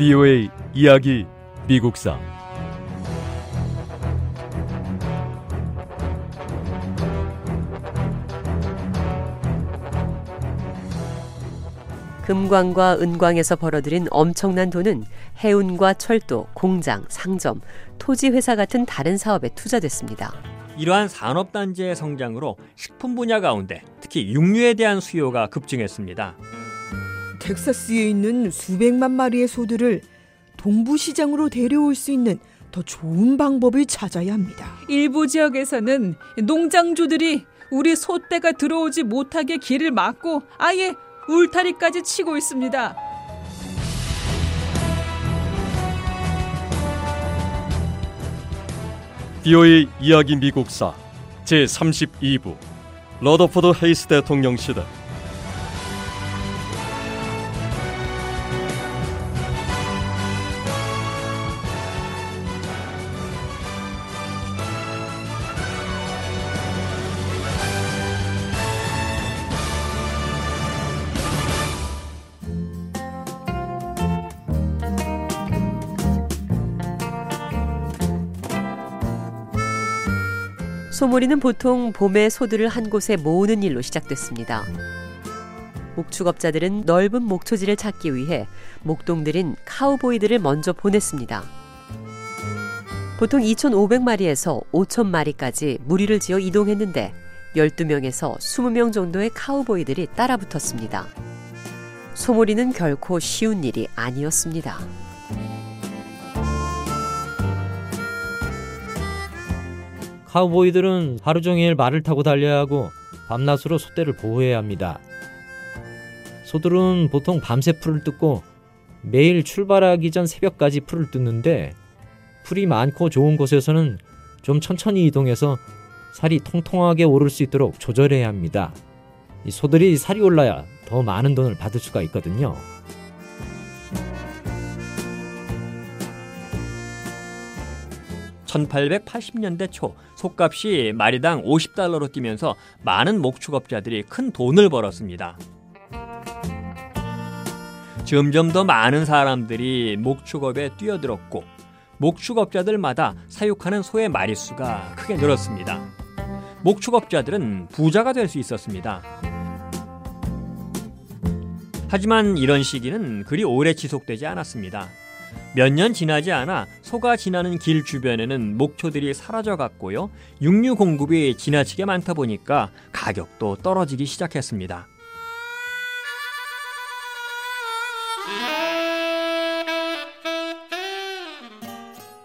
VOA 이야기 미국사 금광과 은광에서 벌어들인 엄청난 돈은 해운과 철도, 공장, 상점, 토지 회사 같은 다른 사업에 투자됐습니다. 이러한 산업 단지의 성장으로 식품 분야 가운데 특히 육류에 대한 수요가 급증했습니다. 텍사스에 있는 수백만 마리의 소들을 동부 시장으로 데려올 수 있는 더 좋은 방법을 찾아야 합니다. 일부 지역에서는 농장주들이 우리 소떼가 들어오지 못하게 길을 막고 아예 울타리까지 치고 있습니다. VOA 이야기 미국사 제 32부 러더포드 헤이스 대통령 시대 소몰이는 보통 봄에 소들을 한 곳에 모으는 일로 시작됐습니다. 목축업자들은 넓은 목초지를 찾기 위해 목동들인 카우보이들을 먼저 보냈습니다. 보통 2,500마리에서 5,000마리까지 무리를 지어 이동했는데 12명에서 20명 정도의 카우보이들이 따라붙었습니다. 소몰이는 결코 쉬운 일이 아니었습니다. 카우보이들은 하루 종일 말을 타고 달려야 하고 밤낮으로 소떼를 보호해야 합니다. 소들은 보통 밤새 풀을 뜯고 매일 출발하기 전 새벽까지 풀을 뜯는데 풀이 많고 좋은 곳에서는 좀 천천히 이동해서 살이 통통하게 오를 수 있도록 조절해야 합니다. 이 소들이 살이 올라야 더 많은 돈을 받을 수가 있거든요. 1880년대 초 속값이 마리당 50달러로 뛰면서 많은 목축업자들이 큰 돈을 벌었습니다. 점점 더 많은 사람들이 목축업에 뛰어들었고 목축업자들마다 사육하는 소의 마리수가 크게 늘었습니다. 목축업자들은 부자가 될 수 있었습니다. 하지만 이런 시기는 그리 오래 지속되지 않았습니다. 몇 년 지나지 않아 소가 지나는 길 주변에는 목초들이 사라져 갔고요. 육류 공급이 지나치게 많다 보니까 가격도 떨어지기 시작했습니다.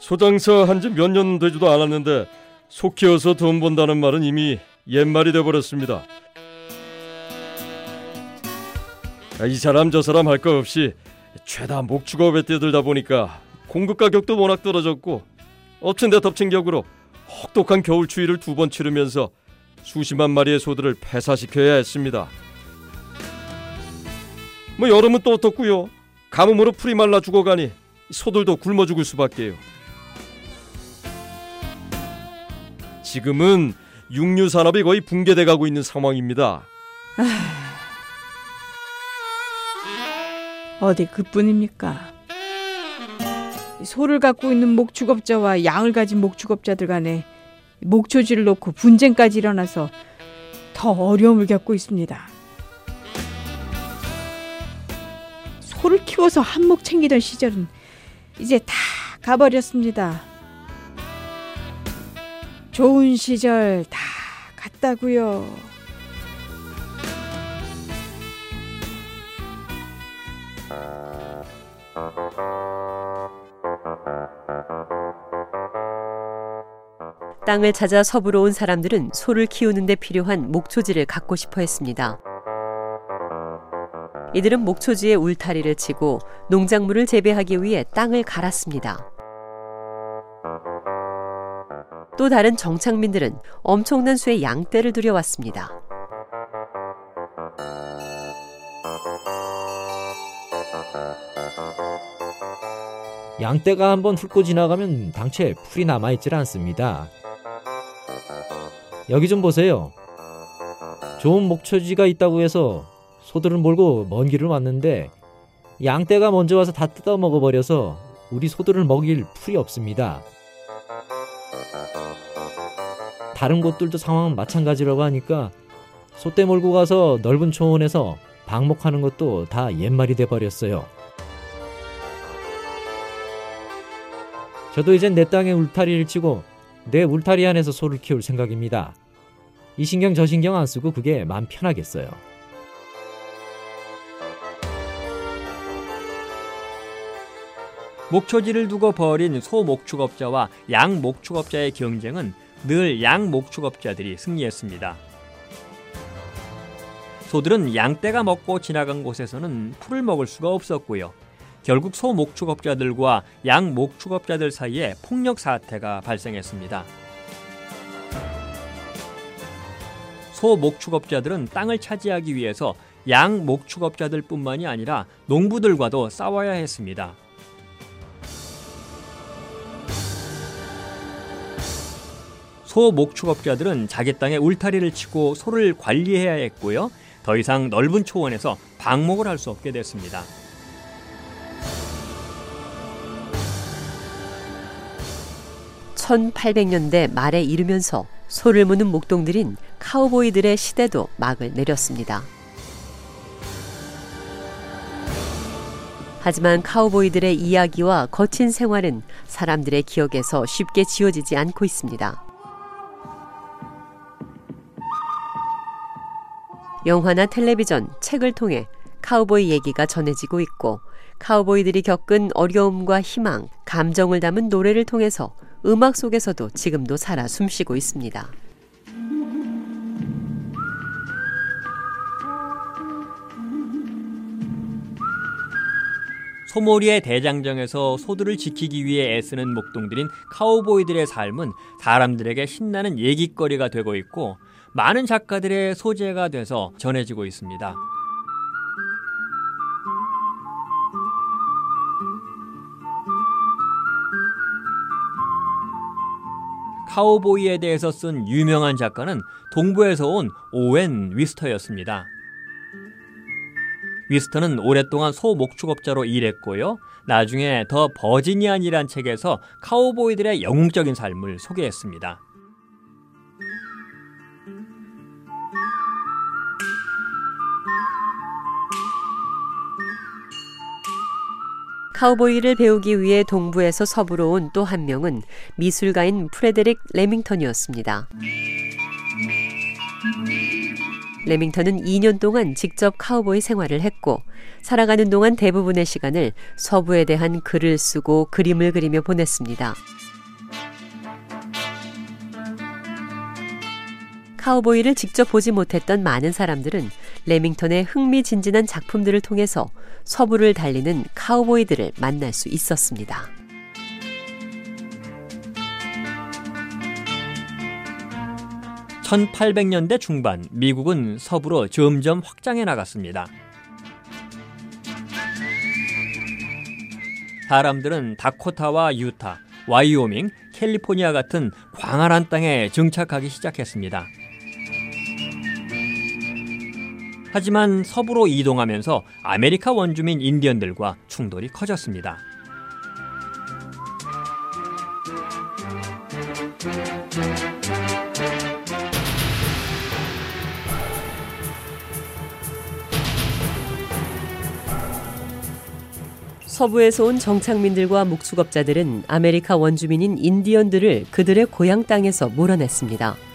소장사 한 지 몇 년 되지도 않았는데 소 키워서 돈 번다는 말은 이미 옛말이 돼버렸습니다. 아, 이 사람 저 사람 할 거 없이 죄다 목축업에 뛰어들다 보니까 공급 가격도 워낙 떨어졌고 엎친 데 덮친 격으로 혹독한 겨울 추위를 두 번 치르면서 수십만 마리의 소들을 폐사시켜야 했습니다. 뭐 여름은 또 어떻고요? 가뭄으로 풀이 말라 죽어가니 소들도 굶어 죽을 수밖에요. 지금은 육류 산업이 거의 붕괴돼 가고 있는 상황입니다. 어디 그뿐입니까? 소를 갖고 있는 목축업자와 양을 가진 목축업자들 간에 목초지를 놓고 분쟁까지 일어나서 더 어려움을 겪고 있습니다. 소를 키워서 한몫 챙기던 시절은 이제 다 가버렸습니다. 좋은 시절 다 갔다고요. 땅을 찾아 서부로 온 사람들은 소를 키우는 데 필요한 목초지를 갖고 싶어 했습니다. 이들은 목초지에 울타리를 치고 농작물을 재배하기 위해 땅을 갈았습니다. 또 다른 정착민들은 엄청난 수의 양떼를 들여왔습니다. 양떼가 한번 훑고 지나가면 당최 풀이 남아있질 않습니다. 여기 좀 보세요. 좋은 목초지가 있다고 해서 소들을 몰고 먼 길을 왔는데 양떼가 먼저 와서 다 뜯어 먹어버려서 우리 소들을 먹일 풀이 없습니다. 다른 곳들도 상황은 마찬가지라고 하니까 소떼 몰고 가서 넓은 초원에서 방목하는 것도 다 옛말이 돼버렸어요. 저도 이젠 내 땅에 울타리를 치고 내 울타리 안에서 소를 키울 생각입니다. 이 신경 저 신경 안 쓰고 그게 마음 편하겠어요. 목초지를 두고 벌인 소 목축업자와 양 목축업자의 경쟁은 늘 양 목축업자들이 승리했습니다. 소들은 양떼가 먹고 지나간 곳에서는 풀을 먹을 수가 없었고요. 결국 소 목축업자들과 양 목축업자들 사이에 폭력 사태가 발생했습니다. 소 목축업자들은 땅을 차지하기 위해서 양 목축업자들뿐만이 아니라 농부들과도 싸워야 했습니다. 소 목축업자들은 자기 땅에 울타리를 치고 소를 관리해야 했고요. 더 이상 넓은 초원에서 방목을 할 수 없게 됐습니다. (1800년대) 말에 이르면서 소를 무는 목동들인 카우보이들의 시대도 막을 내렸습니다. 하지만 카우보이들의 이야기와 거친 생활은 사람들의 기억에서 쉽게 지워지지 않고 있습니다. 영화나 텔레비전, 책을 통해 카우보이 얘기가 전해지고 있고 카우보이들이 겪은 어려움과 희망, 감정을 담은 노래를 통해서 음악 속에서도 지금도 살아 숨쉬고 있습니다. 소몰이의 대장정에서 소들을 지키기 위해 애쓰는 목동들인 카우보이들의 삶은 사람들에게 신나는 얘기거리가 되고 있고 많은 작가들의 소재가 돼서 전해지고 있습니다. 카우보이에 대해서 쓴 유명한 작가는 동부에서 온 오웬 위스터였습니다. 위스터는 오랫동안 소 목축업자로 일했고요. 나중에 더 버지니안이란 책에서 카우보이들의 영웅적인 삶을 소개했습니다. 카우보이를 배우기 위해 동부에서 서부로 온 또 한 명은 미술가인 프레데릭 레밍턴이었습니다. 레밍턴은 2년 동안 직접 카우보이 생활을 했고 살아가는 동안 대부분의 시간을 서부에 대한 글을 쓰고 그림을 그리며 보냈습니다. 카우보이를 직접 보지 못했던 많은 사람들은 레밍턴의 흥미진진한 작품들을 통해서 서부를 달리는 카우보이들을 만날 수 있었습니다. (1800년대) 중반 미국은 서부로 점점 확장해 나갔습니다. 사람들은 다코타와 유타, 와이오밍, 캘리포니아 같은 광활한 땅에 정착하기 시작했습니다. 하지만 서부로 이동하면서 아메리카 원주민 인디언들과 충돌이 커졌습니다. 서부에서 온 정착민들과 목축업자들은 아메리카 원주민인 인디언들을 그들의 고향 땅에서 몰아냈습니다.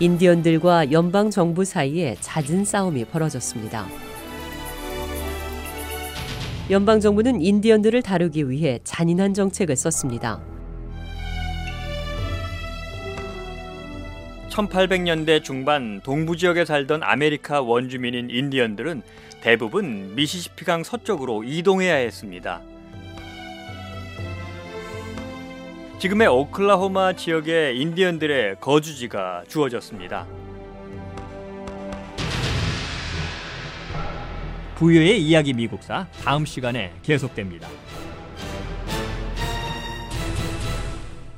인디언들과 연방 정부 사이에 잦은 싸움이 벌어졌습니다. 연방 정부는 인디언들을 다루기 위해 잔인한 정책을 썼습니다. 1800년대 중반 동부 지역에 살던 아메리카 원주민인 인디언들은 대부분 미시시피강 서쪽으로 이동해야 했습니다. 지금의 오클라호마 지역의 인디언들의 거주지가 주어졌습니다. 부여의 이야기 미국사 다음 시간에 계속됩니다.